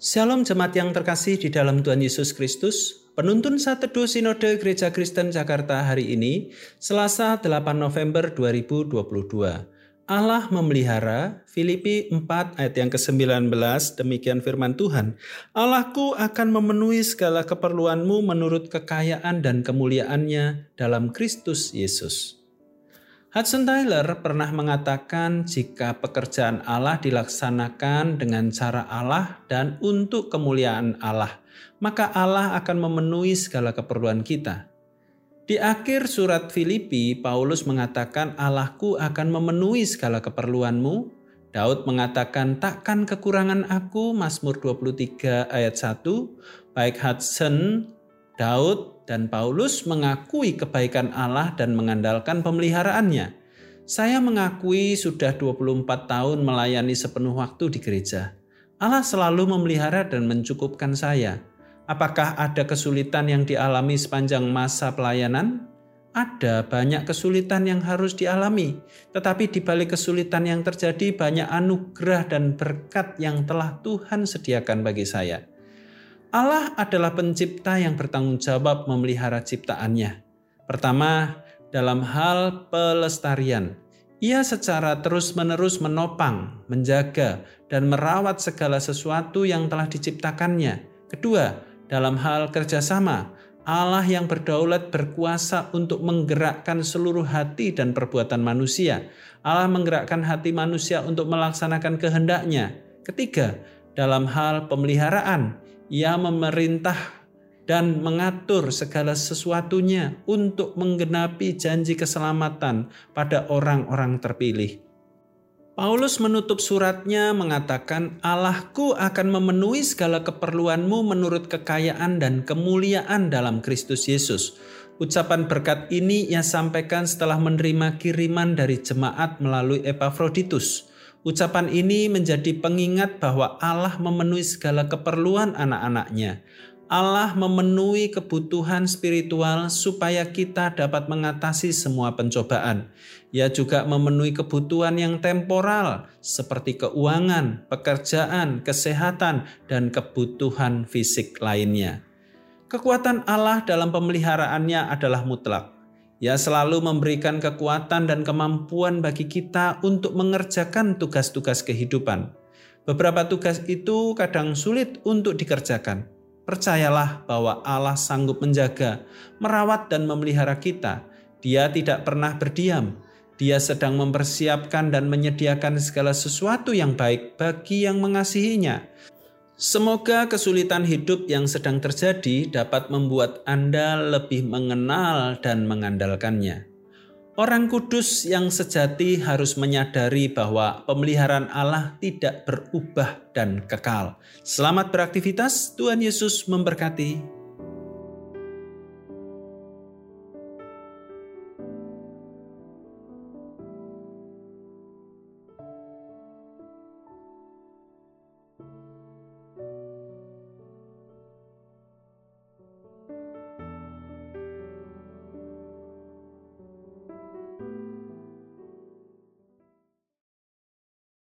Shalom jemaat yang terkasih di dalam Tuhan Yesus Kristus. Penuntun saat teduh Sinode Gereja Kristen Jakarta hari ini, Selasa 8 November 2022. Allah memelihara, Filipi 4 ayat yang ke-19, demikian firman Tuhan. Allahku akan memenuhi segala keperluanmu menurut kekayaan dan kemuliaannya dalam Kristus Yesus. Hudson Taylor pernah mengatakan jika pekerjaan Allah dilaksanakan dengan cara Allah dan untuk kemuliaan Allah, maka Allah akan memenuhi segala keperluan kita. Di akhir surat Filipi, Paulus mengatakan Allahku akan memenuhi segala keperluanmu. Daud mengatakan takkan kekurangan aku, Mazmur 23 ayat 1. Baik Hudson Daud dan Paulus mengakui kebaikan Allah dan mengandalkan pemeliharaannya. Saya mengakui sudah 24 tahun melayani sepenuh waktu di gereja. Allah selalu memelihara dan mencukupkan saya. Apakah ada kesulitan yang dialami sepanjang masa pelayanan? Ada banyak kesulitan yang harus dialami, tetapi di balik kesulitan yang terjadi banyak anugerah dan berkat yang telah Tuhan sediakan bagi saya. Allah adalah pencipta yang bertanggung jawab memelihara ciptaannya. Pertama, dalam hal pelestarian, ia secara terus-menerus menopang, menjaga, dan merawat segala sesuatu yang telah diciptakannya. Kedua, dalam hal kerjasama, Allah yang berdaulat berkuasa untuk menggerakkan seluruh hati dan perbuatan manusia. Allah menggerakkan hati manusia untuk melaksanakan kehendaknya. Ketiga, dalam hal pemeliharaan, ia memerintah dan mengatur segala sesuatunya untuk menggenapi janji keselamatan pada orang-orang terpilih. Paulus menutup suratnya mengatakan, "Allahku akan memenuhi segala keperluanmu menurut kekayaan dan kemuliaan dalam Kristus Yesus." Ucapan berkat ini ia sampaikan setelah menerima kiriman dari jemaat melalui Epafroditus. Ucapan ini menjadi pengingat bahwa Allah memenuhi segala keperluan anak-anaknya. Allah memenuhi kebutuhan spiritual supaya kita dapat mengatasi semua pencobaan. Ia juga memenuhi kebutuhan yang temporal seperti keuangan, pekerjaan, kesehatan, dan kebutuhan fisik lainnya. Kekuatan Allah dalam pemeliharaannya adalah mutlak. Ia selalu memberikan kekuatan dan kemampuan bagi kita untuk mengerjakan tugas-tugas kehidupan. Beberapa tugas itu kadang sulit untuk dikerjakan. Percayalah bahwa Allah sanggup menjaga, merawat, dan memelihara kita. Dia tidak pernah berdiam. Dia sedang mempersiapkan dan menyediakan segala sesuatu yang baik bagi yang mengasihinya, Semoga kesulitan hidup yang sedang terjadi dapat membuat Anda lebih mengenal dan mengandalkannya. Orang kudus yang sejati harus menyadari bahwa pemeliharaan Allah tidak berubah dan kekal. Selamat beraktivitas, Tuhan Yesus memberkati.